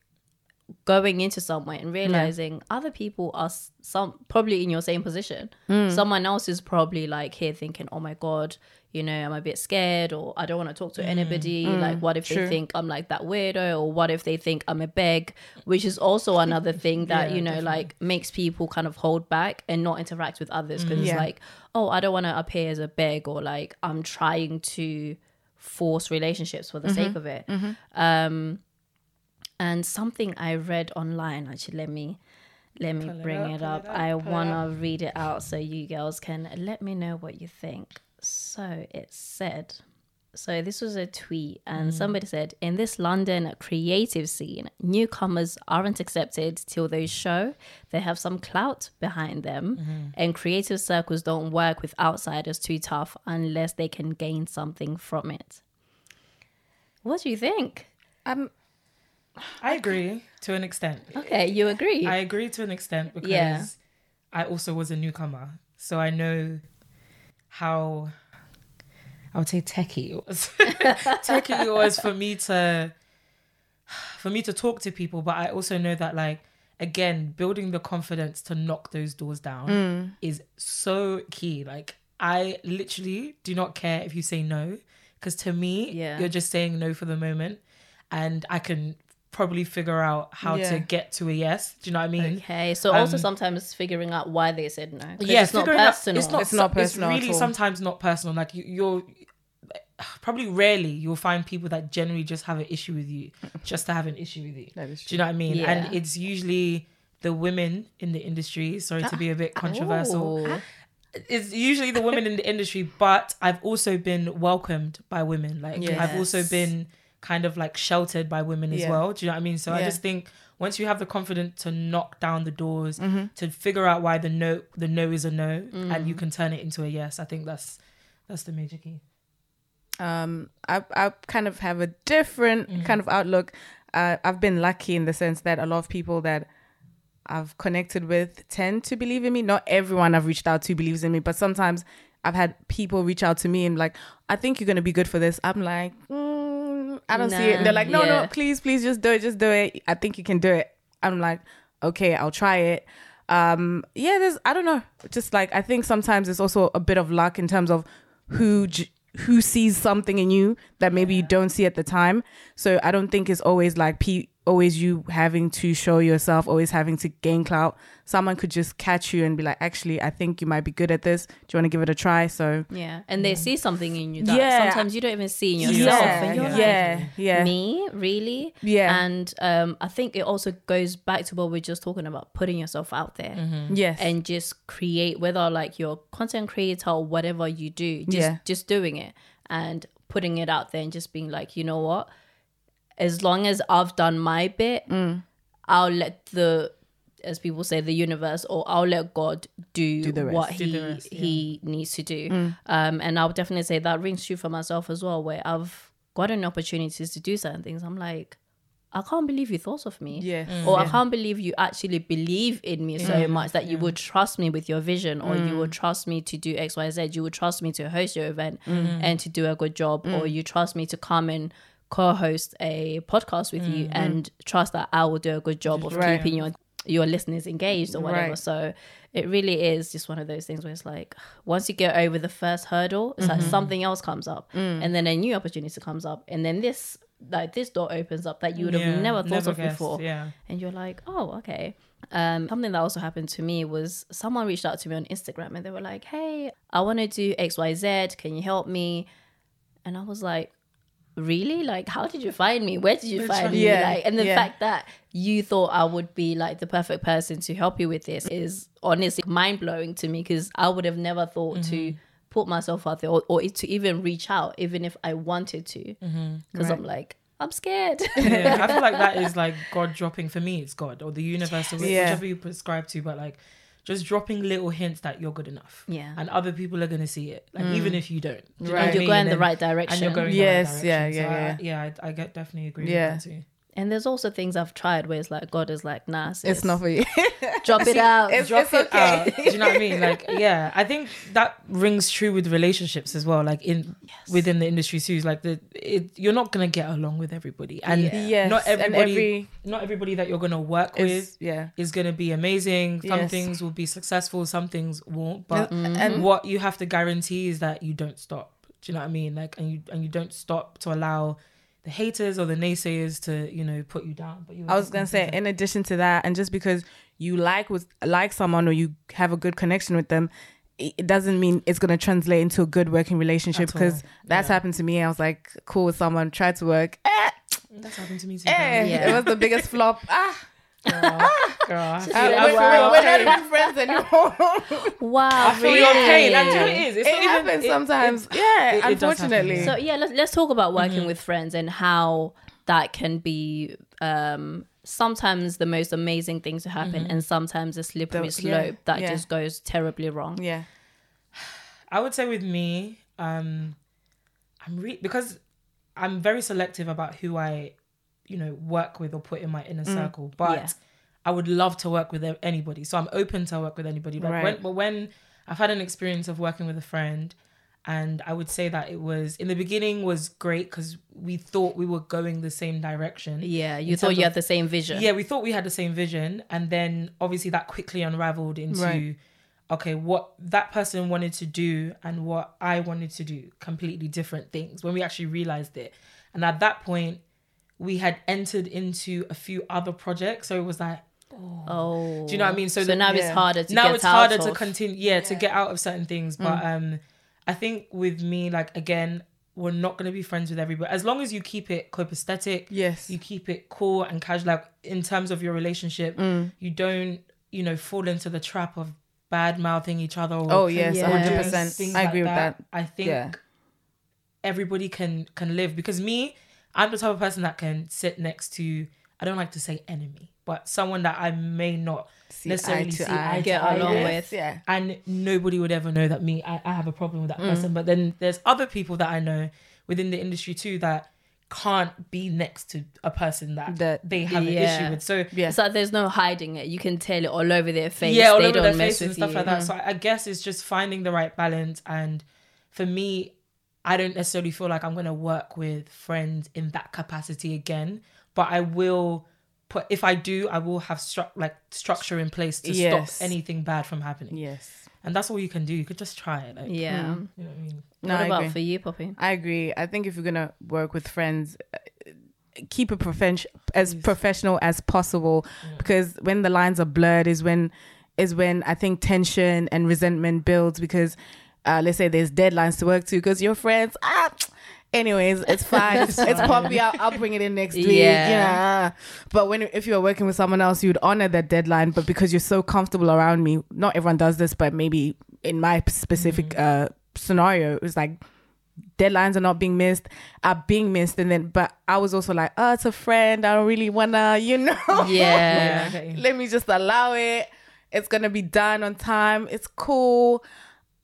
Speaker 1: going into somewhere and realizing other people are some probably in your same position. Someone else is probably like here thinking, "Oh my god, you know, I'm a bit scared, or I don't want to talk to mm. anybody. Mm. Like, what if
Speaker 3: True.
Speaker 1: they think I'm like that weirdo, or what if they think I'm a beg?" Which is also another thing that
Speaker 2: Yeah,
Speaker 1: you know, like makes people kind of hold back and not interact with others because mm.
Speaker 3: Yeah.
Speaker 1: it's like, "Oh, I don't want to appear as a beg," or like I'm trying to force relationships for the sake mm-hmm. of it. Mm-hmm. Um, and something I read online, actually, let me let me
Speaker 2: Pull it
Speaker 1: bring
Speaker 2: up,
Speaker 1: it up.
Speaker 2: it up,
Speaker 1: I wanna read it out so you girls can let me know what you think. So it said. So this was a tweet, and somebody said, "In this London creative scene, newcomers aren't accepted till they show they have some clout behind them, and creative circles don't work with outsiders too tough unless they can gain something from it." What do you think?
Speaker 3: Um,
Speaker 2: I agree to an extent.
Speaker 1: Okay, you agree?
Speaker 2: I agree to an extent because
Speaker 1: Yeah.
Speaker 2: I also was a newcomer, so I know how I would say techie it was. techie it was for me to for me to talk to people, but I also know that like again, building the confidence to knock those doors down mm. is so key. Like I literally do not care if you say no because to me,
Speaker 1: Yeah.
Speaker 2: you're just saying no for the moment and I can probably figure out how
Speaker 3: Yeah.
Speaker 2: to get to a yes. Do you know what I mean?
Speaker 1: okay, so also
Speaker 2: Um,
Speaker 1: sometimes figuring out why they said no. 'Cause
Speaker 2: yeah,
Speaker 1: it's not
Speaker 2: figuring out-
Speaker 1: personal.
Speaker 2: it's not.
Speaker 3: It's not personal
Speaker 2: It's really
Speaker 3: all.
Speaker 2: sometimes not personal. Like you, you're probably rarely you'll find people that generally just have an issue with you, just to have an issue with you.
Speaker 3: That is
Speaker 2: Do you know what I mean?
Speaker 1: Yeah.
Speaker 2: And it's usually the women in the industry. Sorry to be a bit controversial.
Speaker 1: Ooh.
Speaker 2: It's usually the women in the industry, but I've also been welcomed by women. Like I've also been kind of like sheltered by women as
Speaker 3: Yeah.
Speaker 2: well. Do you know what I mean? So I just think once you have the confidence to knock down the doors,
Speaker 3: Mm-hmm.
Speaker 2: to figure out why the no the no is a no,
Speaker 1: Mm.
Speaker 2: and you can turn it into a yes. I think that's that's the major key.
Speaker 3: um I I kind of have a different kind of outlook. Uh, I've been lucky in the sense that a lot of people that I've connected with tend to believe in me. Not everyone I've reached out to believes in me, but sometimes I've had people reach out to me and like, I think you're gonna be good for this. I'm like, mm, I don't see it. And they're like, no,
Speaker 1: yeah.
Speaker 3: no, please, please, just do it, just do it. I think you can do it. I'm like, okay, I'll try it. Um, yeah, there's, I don't know, just like I think sometimes it's also a bit of luck in terms of who j- who sees something in you that maybe you don't see at the time. So I don't think it's always like pe- always you having to show yourself, always having to gain clout. Someone could just catch you and be like, actually, I think you might be good at this. Do you want to give it a try? So
Speaker 1: Yeah, and they see something in you that
Speaker 3: Yeah.
Speaker 1: sometimes you don't even see in yourself,
Speaker 3: yeah,
Speaker 1: and you're
Speaker 2: Yeah.
Speaker 1: like,
Speaker 3: yeah, yeah,
Speaker 1: me really
Speaker 3: Yeah.
Speaker 1: and um i think it also goes back to what we're just talking about putting yourself out there
Speaker 3: yes,
Speaker 1: and just create whether like you're content creator or whatever you do just
Speaker 3: Yeah.
Speaker 1: just doing it and putting it out there and just being like you know what as long as i've done my bit
Speaker 3: Mm.
Speaker 1: i'll let the as people say the universe or i'll let god do,
Speaker 3: the
Speaker 1: what
Speaker 2: Do
Speaker 1: he
Speaker 2: the rest, yeah.
Speaker 1: he needs to do
Speaker 3: Mm.
Speaker 1: um and i'll definitely say that rings true for myself as well where i've gotten opportunities to do certain things i'm like i can't believe you thought of me
Speaker 3: yes,
Speaker 1: or I can't believe you actually believe in me so
Speaker 3: Mm.
Speaker 1: much that you would trust me with your vision, or you would trust me to do X, Y, Z. You would trust me to host your event
Speaker 3: Mm.
Speaker 1: and to do a good job, or you trust me to come and co-host a podcast with you and trust that I will do a good job of.
Speaker 3: Right.
Speaker 1: keeping your your listeners engaged or whatever.
Speaker 3: Right.
Speaker 1: So it really is just one of those things where it's like once you get over the first hurdle, it's
Speaker 3: Mm-hmm.
Speaker 1: like something else comes up,
Speaker 3: Mm.
Speaker 1: and then a new opportunity comes up, and then this like this door opens up that you would have
Speaker 2: Yeah,
Speaker 1: never thought of
Speaker 2: guessed,
Speaker 1: before
Speaker 2: Yeah.
Speaker 1: and you're like, oh, okay. Um, something that also happened to me was someone reached out to me on Instagram and they were like, hey, I want to do X, Y, Z. Can you help me? And I was like, really? Like, how did you find me? Where did you find me?
Speaker 3: Yeah,
Speaker 1: Like, and the
Speaker 3: yeah.
Speaker 1: fact that you thought I would be like the perfect person to help you with this is honestly mind blowing to me because I would have never thought to
Speaker 3: Mm-hmm.
Speaker 1: put myself out there or, or to even reach out, even if I wanted to. Because
Speaker 3: Mm-hmm. Right.
Speaker 1: I'm like, I'm scared.
Speaker 2: yeah, I feel like that is like God dropping for me. It's God or the universe or
Speaker 3: Yeah.
Speaker 2: whichever you prescribe to, but like just dropping little hints that you're good enough.
Speaker 1: Yeah.
Speaker 2: and other people are gonna see it, like mm. even if you don't. Do you know
Speaker 3: Right.
Speaker 2: what I
Speaker 1: and you're
Speaker 2: mean?
Speaker 1: going the right direction.
Speaker 2: And you're going
Speaker 3: Yes,
Speaker 2: the
Speaker 3: yeah,
Speaker 2: right direction.
Speaker 3: yeah,
Speaker 2: So I- yeah. I, I get definitely agree
Speaker 3: Yeah.
Speaker 2: with that too.
Speaker 1: And there's also things I've tried where it's like God is like, nah, sis,
Speaker 3: it's not for you.
Speaker 1: drop it out.
Speaker 3: it's-
Speaker 2: Drop it
Speaker 3: okay.
Speaker 2: out. Do you know what I mean? Like, yeah, I think that rings true with relationships as well. Like in within the industry too, like the it, you're not gonna get along with everybody, and
Speaker 1: Yeah.
Speaker 3: yes,
Speaker 2: not
Speaker 3: and
Speaker 2: everybody,
Speaker 3: every
Speaker 2: not everybody that you're gonna work with
Speaker 3: is yeah.
Speaker 2: is going to be amazing. Some
Speaker 3: Yes.
Speaker 2: things will be successful, some things won't. But
Speaker 3: And- mm-hmm. and-
Speaker 2: what you have to guarantee is that you don't stop. Do you know what I mean? Like, and you and you don't stop to allow the haters or the naysayers to you know put you down. But you
Speaker 3: I was gonna say, in addition to that, and just because you like with like someone or you have a good connection with them, it doesn't mean it's gonna translate into a good working relationship. Because that's
Speaker 2: Yeah.
Speaker 3: happened to me. I was like cool with someone, tried to work, eh,
Speaker 2: that's happened to me too.
Speaker 3: eh,
Speaker 1: Yeah.
Speaker 3: it was the biggest flop. Ah,
Speaker 2: Girl, girl, I feel, I
Speaker 3: we're,
Speaker 2: feel
Speaker 3: we're-
Speaker 2: your pain.
Speaker 3: not even friends anymore.
Speaker 1: wow,
Speaker 2: I feel
Speaker 1: really?
Speaker 2: your pain. That's what it is. It's
Speaker 3: it
Speaker 2: not even-
Speaker 3: happens sometimes.
Speaker 2: it-
Speaker 3: yeah,
Speaker 2: it- it does happen,
Speaker 3: unfortunately.
Speaker 1: So yeah, let's let's talk about working with friends and how that can be um sometimes the most amazing thing to happen and sometimes a slippery
Speaker 3: The-
Speaker 1: slope
Speaker 3: yeah,
Speaker 1: that
Speaker 3: yeah.
Speaker 1: just goes terribly wrong.
Speaker 3: yeah,
Speaker 2: I would say with me, um, I'm re- because I'm very selective about who I, you know, work with or put in my inner mm. circle. But
Speaker 1: Yeah.
Speaker 2: I would love to work with anybody. So I'm open to work with anybody. Like when, but when I've had an experience of working with a friend, and I would say that it was in the beginning was great because we thought we were going the same direction.
Speaker 1: Yeah, you thought you
Speaker 2: of-
Speaker 1: had the same vision.
Speaker 2: Yeah, we thought we had the same vision, and then obviously that quickly unraveled into
Speaker 3: Right.
Speaker 2: okay, what that person wanted to do and what I wanted to do, completely different things when we actually realized it. And at that point, we had entered into a few other projects, so it was like
Speaker 1: Oh,
Speaker 2: Do you know what I mean? So
Speaker 1: So,
Speaker 2: the-
Speaker 1: now it's harder to
Speaker 2: now
Speaker 1: get
Speaker 2: it's
Speaker 1: out
Speaker 2: harder
Speaker 1: of.
Speaker 2: to continue yeah, to get out of certain things
Speaker 3: Mm.
Speaker 2: but um i think with me like again we're not going to be friends with everybody as long as you keep it copacetic
Speaker 3: Yes.
Speaker 2: you keep it cool and casual like in terms of your relationship
Speaker 3: Mm.
Speaker 2: you don't you know fall into the trap of bad mouthing each other or
Speaker 3: Oh yes, hundred
Speaker 2: doing
Speaker 3: percent.
Speaker 2: things
Speaker 3: I
Speaker 2: like
Speaker 3: agree with that.
Speaker 2: i think
Speaker 3: Yeah.
Speaker 2: everybody can can live because me i'm the type of person that can sit next to i don't like to say enemy but someone that i may not
Speaker 3: See
Speaker 2: necessarily
Speaker 3: eye to
Speaker 2: see
Speaker 3: eye.
Speaker 2: eye to
Speaker 1: Get
Speaker 2: eye
Speaker 1: along
Speaker 2: with
Speaker 1: with.
Speaker 3: Yeah.
Speaker 2: and nobody would ever know that me I, I have a problem with that
Speaker 3: Mm.
Speaker 2: person but then there's other people that i know within the industry too that can't be next to a person that,
Speaker 3: That-
Speaker 2: they have an issue with so
Speaker 3: Yeah.
Speaker 1: It's like there's no hiding it. You can tell it all over their face.
Speaker 2: yeah all
Speaker 1: they
Speaker 2: over
Speaker 1: don't
Speaker 2: their face and stuff
Speaker 1: you.
Speaker 2: like that so I, I guess it's just finding the right balance and for me i don't necessarily feel like i'm going to work with friends in that capacity again but i will put if i do i will have stru- like structure in place to
Speaker 3: Yes.
Speaker 2: stop anything bad from happening
Speaker 3: Yes.
Speaker 2: and that's all you can do you could just try it like
Speaker 1: Yeah.
Speaker 2: you know what i mean
Speaker 3: No,
Speaker 1: what
Speaker 3: I
Speaker 1: about
Speaker 3: agree.
Speaker 1: for you, Poppy?
Speaker 3: I agree. I think if you're gonna work with friends, uh, keep it profen- as professional as possible, because when the lines are blurred is when is when I think tension and resentment builds. Because uh, let's say there's deadlines to work to, because your friends ah. Anyways, it's fine. it's, probably I'll, I'll bring it in next week.
Speaker 1: Yeah.
Speaker 3: Yeah. But when if you're working with someone else, you'd honor that deadline. But because you're so comfortable around me, not everyone does this, but maybe in my specific uh, scenario, it was like deadlines are not being missed, are being missed, and then but I was also like, oh, it's a friend. I don't really wanna, you know.
Speaker 1: Yeah.
Speaker 2: You.
Speaker 3: Let me just allow it. It's gonna be done on time. It's cool.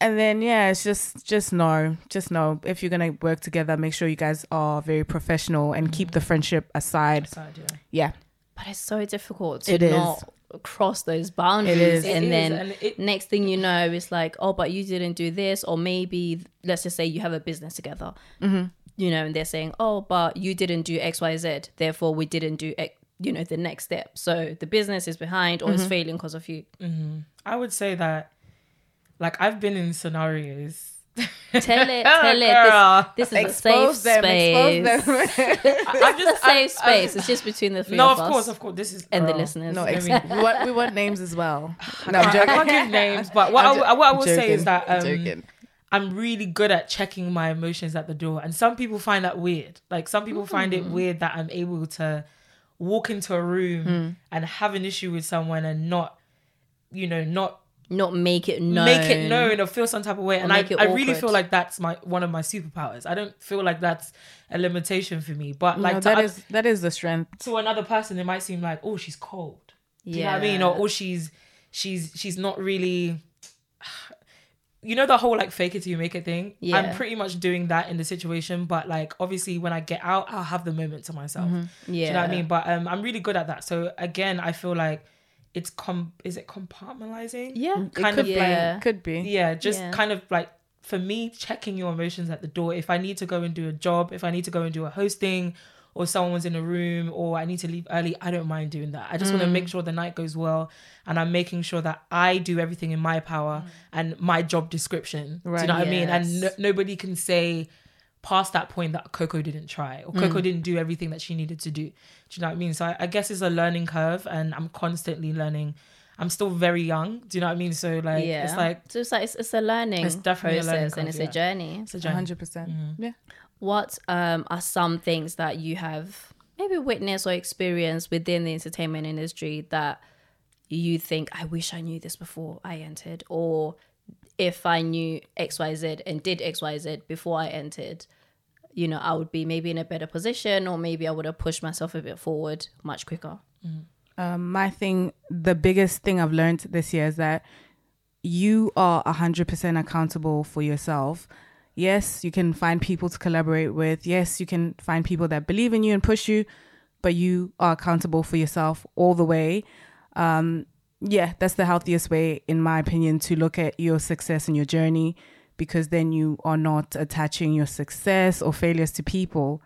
Speaker 3: And then yeah, it's just just know, just know if you're gonna work together, make sure you guys are very professional and keep the friendship aside.
Speaker 2: Side, yeah.
Speaker 3: Yeah,
Speaker 1: But it's so difficult to
Speaker 3: It is.
Speaker 1: not cross those boundaries.
Speaker 3: is.
Speaker 1: And
Speaker 2: It is,
Speaker 1: then
Speaker 2: and it-
Speaker 1: next thing you know, it's like, oh, but you didn't do this. Or maybe, let's just say you have a business together,
Speaker 3: Mm-hmm.
Speaker 1: you know, and they're saying, oh, but you didn't do X, Y, Z. Therefore, we didn't do, X, you know, the next step. So the business is behind or
Speaker 3: Mm-hmm.
Speaker 1: is failing because of you.
Speaker 2: I would say that, like, I've been in scenarios.
Speaker 1: Tell it, tell it. This, this is
Speaker 3: expose
Speaker 1: a safe
Speaker 3: them,
Speaker 1: space.
Speaker 3: expose them.
Speaker 2: I'm
Speaker 1: It's a safe space. It's just between the three
Speaker 2: No,
Speaker 1: of,
Speaker 2: of
Speaker 1: us
Speaker 2: course, of course. This is
Speaker 1: and the listeners.
Speaker 3: no,
Speaker 2: I mean-
Speaker 3: we, want, we want names as well. No,
Speaker 2: I
Speaker 3: I'm
Speaker 2: can't- I can't give names, but what, I,
Speaker 3: I'm
Speaker 2: will- what I will
Speaker 3: joking.
Speaker 2: say is that
Speaker 3: I'm
Speaker 2: um. I'm really good at checking my emotions at the door, and some people find that weird. Like some people find
Speaker 3: Mm.
Speaker 2: it weird that I'm able to walk into a room
Speaker 3: Hmm.
Speaker 2: and have an issue with someone and not, you know, not
Speaker 1: Not make it known.
Speaker 2: make it known or feel some type of way. And I, I really feel like that's my one of my superpowers. I don't feel like that's a limitation for me. But like
Speaker 3: no,
Speaker 2: to,
Speaker 3: that
Speaker 2: oth-
Speaker 3: is that is the strength.
Speaker 2: to another person, it might seem like, oh, she's cold. Do you know what I mean? Or, or she's she's she's not really you know the whole like fake it till you make it thing.
Speaker 1: Yeah.
Speaker 2: I'm pretty much doing that in the situation, but like obviously when I get out, I'll have the moment to myself.
Speaker 1: Yeah.
Speaker 2: Do you know what I mean? But um, I'm really good at that. So again, I feel like it's com is it compartmentalizing?
Speaker 1: Yeah.
Speaker 2: Kind
Speaker 3: could
Speaker 2: of
Speaker 3: be,
Speaker 1: like-
Speaker 3: could be.
Speaker 2: Yeah, just
Speaker 1: Yeah.
Speaker 2: kind of like for me, checking your emotions at the door. If I need to go and do a job, if I need to go and do a hosting, or someone's in a room, or I need to leave early, I don't mind doing that. I just want
Speaker 1: Mm.
Speaker 2: to make sure the night goes well, and I'm making sure that I do everything in my power and my job description. Do you
Speaker 3: Right.
Speaker 2: know what I mean? And no, nobody can say past that point that Coco didn't try or Coco
Speaker 1: Mm.
Speaker 2: didn't do everything that she needed to do. Do you know what I mean? So I, I guess it's a learning curve, and I'm constantly learning. I'm still very young. Do you know what I mean? So like,
Speaker 1: yeah.
Speaker 2: it's like
Speaker 1: so it's like it's, it's a learning
Speaker 2: It's definitely a
Speaker 1: process
Speaker 2: learning
Speaker 1: and it's
Speaker 2: yeah.
Speaker 1: a journey.
Speaker 2: it's a journey.
Speaker 3: hundred percent. Yeah.
Speaker 1: What um are some things that you have maybe witnessed or experienced within the entertainment industry that you think I wish I knew this before I entered or if I knew XYZ and did XYZ before I entered, you know, I would be maybe in a better position or maybe I would have pushed myself a bit forward much quicker.
Speaker 3: Um, my thing, the biggest thing I've learned this year is that you are 100% accountable for yourself. Yes, you can find people to collaborate with. Yes, you can find people that believe in you and push you, but you are accountable for yourself all the way. Um, yeah, that's the healthiest way, in my opinion, to look at your success and your journey because then you are not attaching your success or failures to people.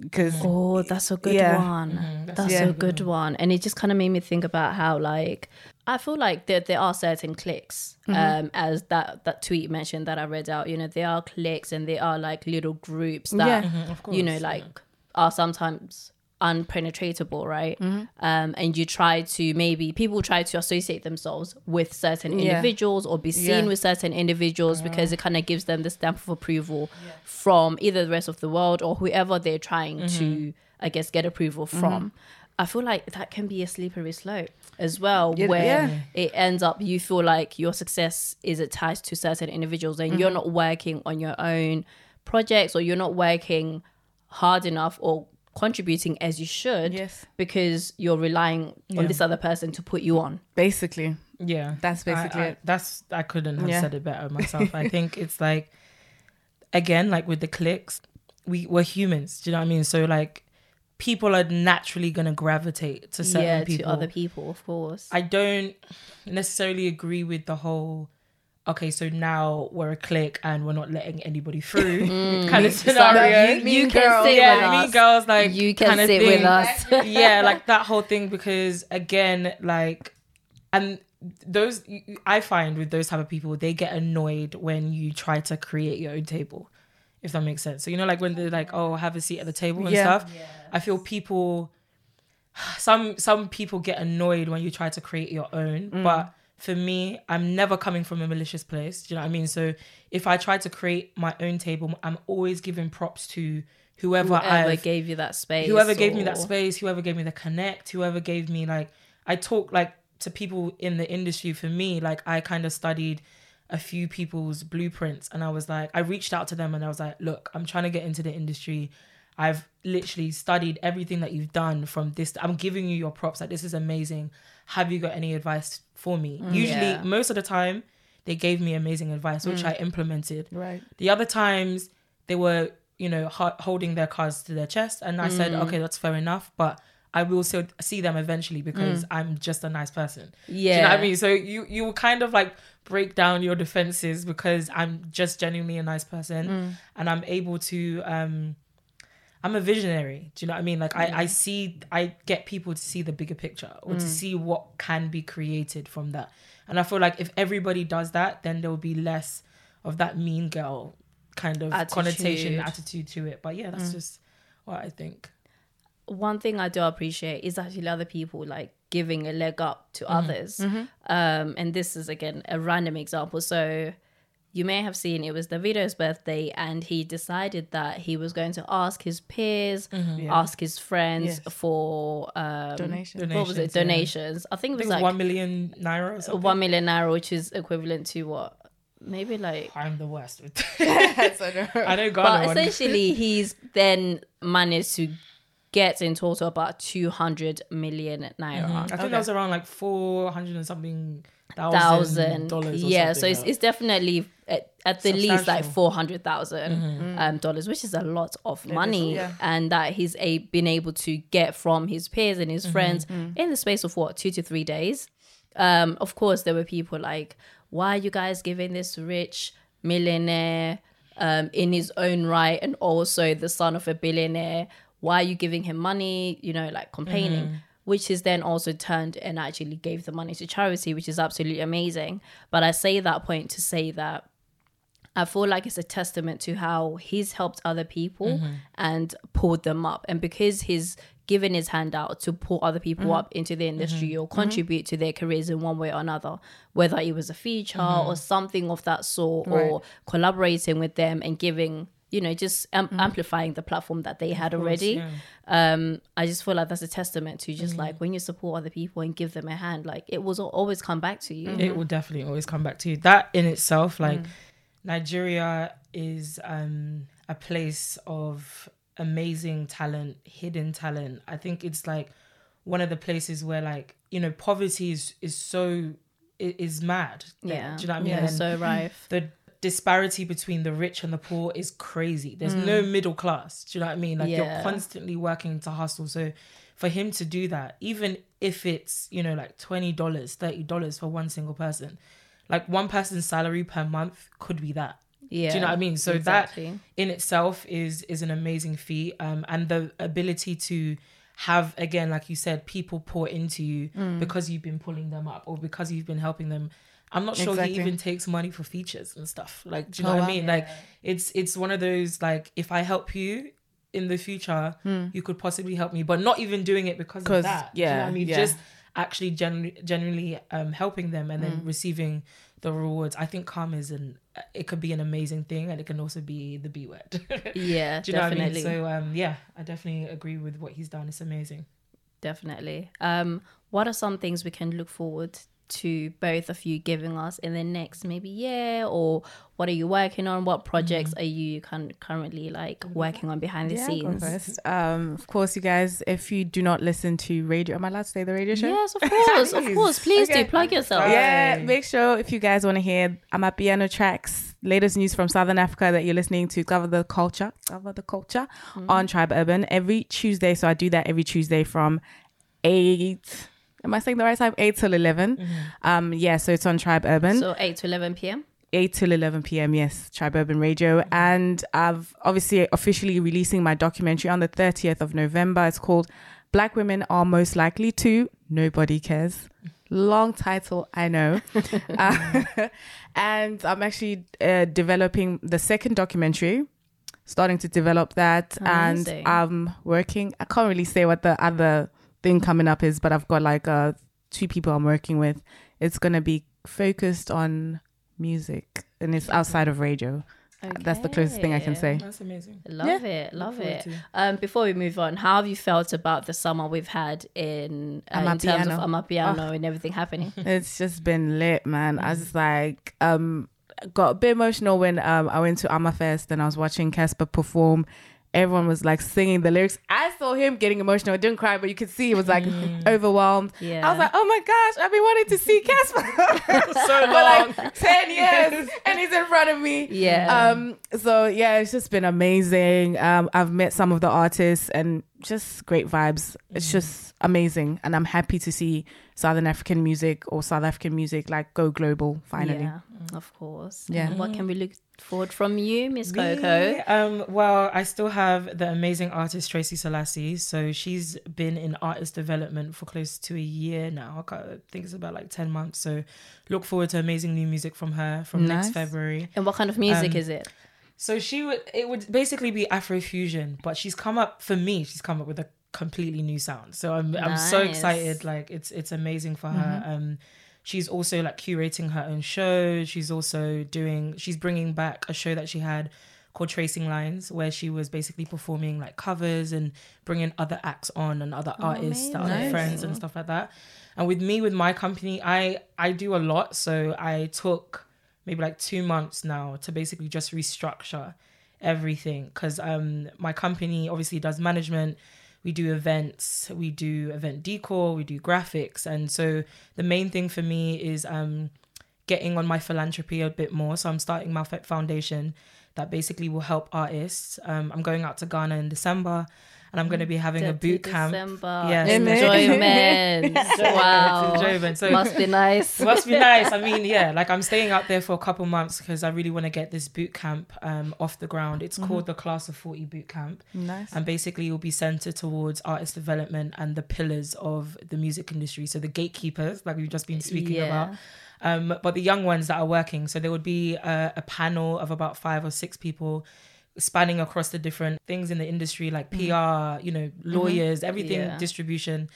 Speaker 3: Because
Speaker 1: Oh, that's a good
Speaker 3: Yeah.
Speaker 1: one.
Speaker 2: Mhm, that's
Speaker 1: That's
Speaker 3: Yeah.
Speaker 1: a good one. And it just kind of made me think about how like I feel like there there are certain cliques. Um as that that tweet mentioned that I read out, you know, there are cliques and there are like little groups that
Speaker 3: Yeah.
Speaker 2: Mhm, course.
Speaker 1: you know like are sometimes unpenetratable right
Speaker 3: Mm-hmm.
Speaker 1: um and you try to maybe people try to associate themselves with certain
Speaker 3: Yeah.
Speaker 1: individuals or be seen
Speaker 3: Yeah.
Speaker 1: with certain individuals because it kind of gives them the stamp of approval from either the rest of the world or whoever they're trying to i guess get approval from i feel like that can be a slippery slope as well
Speaker 3: Yeah,
Speaker 1: where
Speaker 3: yeah.
Speaker 1: it ends up you feel like your success is attached to certain individuals and you're not working on your own projects or you're not working hard enough or contributing as you should
Speaker 3: Yes.
Speaker 1: because you're relying on this other person to put you on
Speaker 3: basically,
Speaker 2: Yeah,
Speaker 3: That's basically
Speaker 2: I, I,
Speaker 3: it.
Speaker 2: That's I couldn't have
Speaker 3: Yeah.
Speaker 2: said it better myself. I think it's like, again, like with the cliques, we we're humans. Do you know what I mean? So like, people are naturally gonna gravitate to certain
Speaker 1: yeah
Speaker 2: people.
Speaker 1: to other people of course
Speaker 2: I don't necessarily agree with the whole. Okay, so now we're a clique and we're not letting anybody through kind of
Speaker 1: So
Speaker 2: scenario.
Speaker 1: you, you can
Speaker 3: girl.
Speaker 1: sit
Speaker 2: yeah,
Speaker 1: with
Speaker 2: mean
Speaker 1: us
Speaker 2: girls like
Speaker 1: you can
Speaker 2: kinda
Speaker 1: sit
Speaker 2: thing.
Speaker 1: with us
Speaker 2: yeah, like that whole thing because again, like, and those I find with those type of people, they get annoyed when you try to create your own table, if that makes sense. So you know, like when they're like, "Oh, have a seat at the table" and
Speaker 3: Yeah.
Speaker 2: stuff. I feel people, some some people get annoyed when you try to create your own,
Speaker 1: Mm.
Speaker 2: but. For me, I'm never coming from a malicious place. Do you know what I mean? So if I try to create my own table, I'm always giving props to whoever,
Speaker 1: whoever
Speaker 2: I've
Speaker 1: gave you that space
Speaker 2: whoever gave me that space, whoever gave me the connect, whoever gave me like I talk like to people in the industry for me, like I kind of studied a few people's blueprints and I was like I reached out to them and I was like, look, I'm trying to get into the industry. I've literally studied everything that you've done from this. I'm giving you your props. Like this is amazing. Have you got any advice for me? Usually,
Speaker 1: Yeah.
Speaker 2: most of the time, they gave me amazing advice, which I implemented.
Speaker 3: right?
Speaker 2: The other times they were, you know, ho- holding their cards to their chest, and I said,
Speaker 1: Mm.
Speaker 2: okay, that's fair enough, but I will still see them eventually because
Speaker 1: Mm.
Speaker 2: I'm just a nice person.
Speaker 1: yeah
Speaker 2: Do you know what I mean? So you you will kind of like break down your defenses because I'm just genuinely a nice person,
Speaker 1: Mm.
Speaker 2: and I'm able to. um I'm a visionary. Do you know what I mean? Like I, I see, I get people to see the bigger picture or
Speaker 1: Mm.
Speaker 2: to see what can be created from that. And I feel like if everybody does that, then there will be less of that mean girl kind of connotation,
Speaker 1: Attitude. Mm.
Speaker 2: attitude to it. But yeah, that's just what I think.
Speaker 1: one thing I do appreciate is actually other people like giving a leg up to
Speaker 2: Mm-hmm.
Speaker 1: others. Um, and this is again a random example. So you may have seen it was Davido's birthday, and he decided that he was going to ask his peers,
Speaker 2: Mm-hmm.
Speaker 3: Yeah.
Speaker 1: ask his friends
Speaker 3: Yes.
Speaker 1: for um,
Speaker 3: Donation.
Speaker 1: What was it?
Speaker 2: Donations, yeah.
Speaker 1: I think it was
Speaker 2: think
Speaker 1: like
Speaker 2: one million naira or something.
Speaker 1: one million naira, which is equivalent to what? Maybe like
Speaker 2: I'm the worst with.
Speaker 3: I
Speaker 2: I know Ghana
Speaker 1: but essentially he's then managed to get in total about 200 million naira
Speaker 2: I think that was around like four hundred and something thousand
Speaker 1: thousand
Speaker 2: dollars.
Speaker 1: yeah so it's, it's definitely at, at the least like
Speaker 2: Substantial.
Speaker 1: 400,000 um, dollars which is a lot of money
Speaker 3: yeah.
Speaker 1: and that he's a, been able to get from his peers and his friends in the space of what two to three days. Um, of course there were people like why are you guys giving this rich millionaire um, in his own right and also the son of a billionaire? Why are you giving him money? You know like complaining which is then also turned and actually gave the money to charity which is absolutely amazing. But i say that point to say that I feel like it's a testament to how he's helped other people mm-hmm. and pulled them up. And because he's given his hand out to pull other people mm-hmm. up into the industry mm-hmm. or contribute to their careers in one way or another, whether it was a feature or something of that sort, or collaborating with them and giving, you know, just am- amplifying the platform that they had already.
Speaker 2: yeah.
Speaker 1: Um, I just feel like that's a testament to just like when you support other people and give them a hand, like it will always come back to you.
Speaker 2: it will definitely always come back to you. That in itself, like mm. Nigeria is um a place of amazing talent, hidden talent. I think it's like one of the places where like, you know, poverty is is so is mad.
Speaker 1: Yeah.
Speaker 2: Do you know what I mean?
Speaker 1: Yeah,
Speaker 2: And
Speaker 1: so rife.
Speaker 2: the disparity between the rich and the poor is crazy. There's no middle class. Do you know what I mean? Like
Speaker 1: Yeah.
Speaker 2: you're constantly working to hustle. So for him to do that, even if it's, you know, like twenty dollars, thirty dollars for one single person, like one person's salary per month could be that.
Speaker 1: Yeah.
Speaker 2: Do you know what I mean? So
Speaker 1: exactly.
Speaker 2: that in itself is is an amazing feat. Um, and the ability to have again, like you said, people pour into you
Speaker 3: Mm.
Speaker 2: because you've been pulling them up or because you've been helping them. I'm not sure
Speaker 3: Exactly.
Speaker 2: he even takes money for features and stuff. Like, do you know
Speaker 3: Oh,
Speaker 2: what. I mean? Like, it's it's one of those like, if I help you in the future, you could possibly help me, but not even doing it because of that. Do you know what
Speaker 3: yeah,
Speaker 2: I mean?
Speaker 3: yeah.
Speaker 2: Just actually genuinely, genuinely um, helping them and then receiving the rewards. I think karma is an it could be an amazing thing and it can also be the B word.
Speaker 1: Yeah,
Speaker 2: Do you know
Speaker 1: definitely.
Speaker 2: what I mean? So um, yeah, I definitely agree with what he's done. It's amazing.
Speaker 1: Definitely. Um, what are some things we can look forward to both of you giving us in the next maybe year, or what are you working on? What projects mm-hmm. are you con- currently like mm-hmm. working on behind the
Speaker 3: Yeah,
Speaker 1: scenes?
Speaker 3: first. Um, of course, you guys, if you do not listen to radio, am I allowed to say the radio show?
Speaker 1: Yes, of course, of course. Please
Speaker 3: Okay.
Speaker 1: do plug yourself.
Speaker 3: Yeah, make sure if you guys want to hear Amapiano tracks, latest news from Southern Africa that you're listening to, Cover the Culture, Cover the Culture mm-hmm. on Tribe Urban every Tuesday. So I do that every Tuesday from 8, am I saying the right time? 8 till 11. Um, yeah, so it's on Tribe Urban.
Speaker 1: So eight to eleven p.m.
Speaker 3: 8 till 11 p.m. Yes, Tribe Urban Radio. And I've obviously officially releasing my documentary on the 30th of November. It's called Black Women Are Most Likely to. Nobody cares. Long title, I know. Uh, and I'm actually uh, developing the second documentary, starting to develop that.
Speaker 1: Amazing.
Speaker 3: And I'm working, I can't really say what the other thing coming up is, but I've got like uh, two people I'm working with. It's going to be focused on music and it's outside of radio. That's the closest thing I can say.
Speaker 2: That's amazing.
Speaker 1: Love it, love it. Um, before we move on, how have you felt about the summer we've had in uh, in terms of
Speaker 3: Amapiano.
Speaker 1: Amapiano and everything happening?
Speaker 3: It's just been lit, man. I was like, um, got a bit emotional when um I went to Amafest and I was watching Cassper perform. Everyone was like singing the lyrics. I saw him getting emotional. I didn't cry, but you could see he was like overwhelmed.
Speaker 1: Yeah.
Speaker 3: I was like, oh my gosh, I've been wanting to see Cassper
Speaker 2: So
Speaker 3: for like 10 years and he's in front of me.
Speaker 1: Yeah.
Speaker 3: Um, so yeah, it's just been amazing. Um, I've met some of the artists and just great vibes. It's just amazing. And I'm happy to see Southern African music or South African music like go global finally.
Speaker 1: Yeah, of course.
Speaker 3: Yeah.
Speaker 1: And what can we look forward from you, Miss Coco?
Speaker 2: Um, well, I still have the amazing artist Tracy Selassie. So she's been in artist development for close to a year now. I I think it's about like 10 months. So look forward to amazing new music from her from
Speaker 3: Nice.
Speaker 2: next February.
Speaker 1: And what kind of music
Speaker 2: Um,
Speaker 1: is it?
Speaker 2: So she would, it would basically be Afrofusion, but she's come up, for me, she's come up with a completely new sound. So I'm, I'm so excited. Like it's, it's amazing for her. Um, she's also like curating her own show. She's also doing, she's bringing back a show that she had called Tracing Lines, where she was basically performing like covers and bringing other acts on and other artists, other
Speaker 1: amazing.
Speaker 2: friends and stuff like that. And with me, with my company, I I do a lot. So I took maybe like two months now to basically just restructure everything. Because um my company obviously does management. We do events. We do event decor. We do graphics. And so the main thing for me is um getting on my philanthropy a bit more. So i'm starting Malfet foundation that basically will help artists. Um i'm going out to ghana in december and i'm going to be having a boot camp
Speaker 1: December.
Speaker 2: Yes.
Speaker 1: Enjoyment. wow.
Speaker 2: It's enjoyment. So
Speaker 1: Must be nice.
Speaker 2: it must be nice. I mean, yeah, like I'm staying out there for a couple months because I really want to get this boot camp um, off the ground. It's called the Class of 40 Boot Camp.
Speaker 3: Nice.
Speaker 2: And basically, it will be centered towards artist development and the pillars of the music industry. So the gatekeepers, like we've just been speaking
Speaker 1: Yeah.
Speaker 2: about. Um, but the young ones that are working. So there would be a, a panel of about five or six people spanning across the different things in the industry, like PR, you know, lawyers, everything,
Speaker 1: Yeah.
Speaker 2: distribution.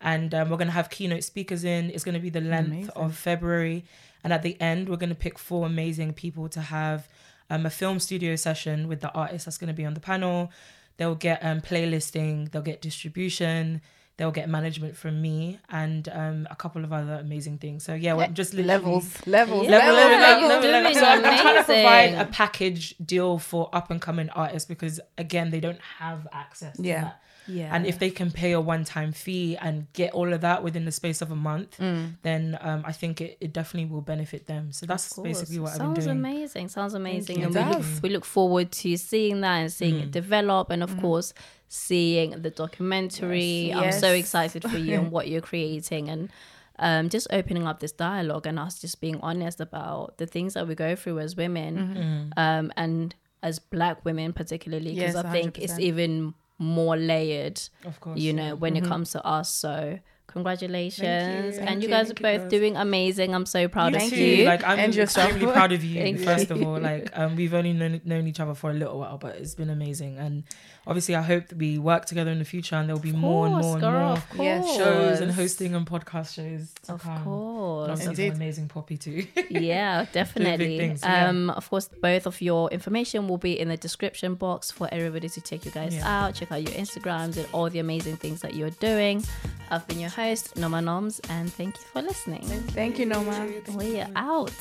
Speaker 2: And um, we're going to have keynote speakers in. It's going to be the length
Speaker 3: Amazing.
Speaker 2: of February. And at the end, we're going to pick four amazing people to have um, a film studio session with the artist that's going to be on the panel. They'll get um, playlisting, they'll get distribution, they'll get management from me, and um, a couple of other amazing things. So, yeah, we're just literally-
Speaker 3: levels, levels,
Speaker 1: Yeah,
Speaker 2: level,
Speaker 3: levels,
Speaker 2: level,
Speaker 1: you're
Speaker 2: level, level, So I'm, I'm trying to provide a package deal for up and coming artists because again, they don't have access to
Speaker 3: Yeah.
Speaker 2: that.
Speaker 1: Yeah.
Speaker 2: And if they can pay a one-time fee and get all of that within the space of a month, then um, I think it, it definitely will benefit them. So that's basically what I've been doing.
Speaker 1: Sounds amazing. Sounds amazing. And we look, we look forward to seeing that and seeing
Speaker 2: Mm.
Speaker 1: it develop. And of course, seeing the documentary. I'm so excited for you and what you're creating and um, just opening up this dialogue and us just being honest about the things that we go through as women
Speaker 2: Mm-hmm.
Speaker 1: um, and as black women, particularly, because
Speaker 3: Yes,
Speaker 1: I think it's even more layered
Speaker 2: Of course.
Speaker 1: you
Speaker 2: yeah. Mm-hmm.
Speaker 1: know, when it comes to us. So congratulations.
Speaker 2: Thank
Speaker 1: and you
Speaker 2: you,
Speaker 1: guys are
Speaker 2: thank you,
Speaker 1: both
Speaker 2: girls.
Speaker 1: doing amazing. I'm so proud of
Speaker 2: You
Speaker 1: of
Speaker 3: Thank
Speaker 2: too.
Speaker 1: you.
Speaker 2: Like I'm
Speaker 3: And yourself.
Speaker 2: extremely proud of you.
Speaker 1: Thank
Speaker 2: first
Speaker 1: you.
Speaker 2: of all, like um, we've only known, known each other for a little while, but it's been amazing. And obviously, I hope that we work together in the future, and there'll be
Speaker 1: Of
Speaker 2: more and
Speaker 1: course,
Speaker 2: more and
Speaker 1: girl,
Speaker 2: more
Speaker 3: Yes.
Speaker 2: shows and hosting and podcast shows. To
Speaker 1: Of
Speaker 2: come.
Speaker 1: course.
Speaker 2: Obviously,
Speaker 3: Indeed.
Speaker 2: an amazing poppy too.
Speaker 1: yeah, definitely.
Speaker 2: things, yeah.
Speaker 1: Um, of course, both of your information will be in the description box for everybody to check you guys
Speaker 2: Yeah.
Speaker 1: out. Check out your Instagrams and all the amazing things that you're doing. I've been your host, Noma Noms, and thank you for listening.
Speaker 3: Thank you, Noma.
Speaker 1: We are out.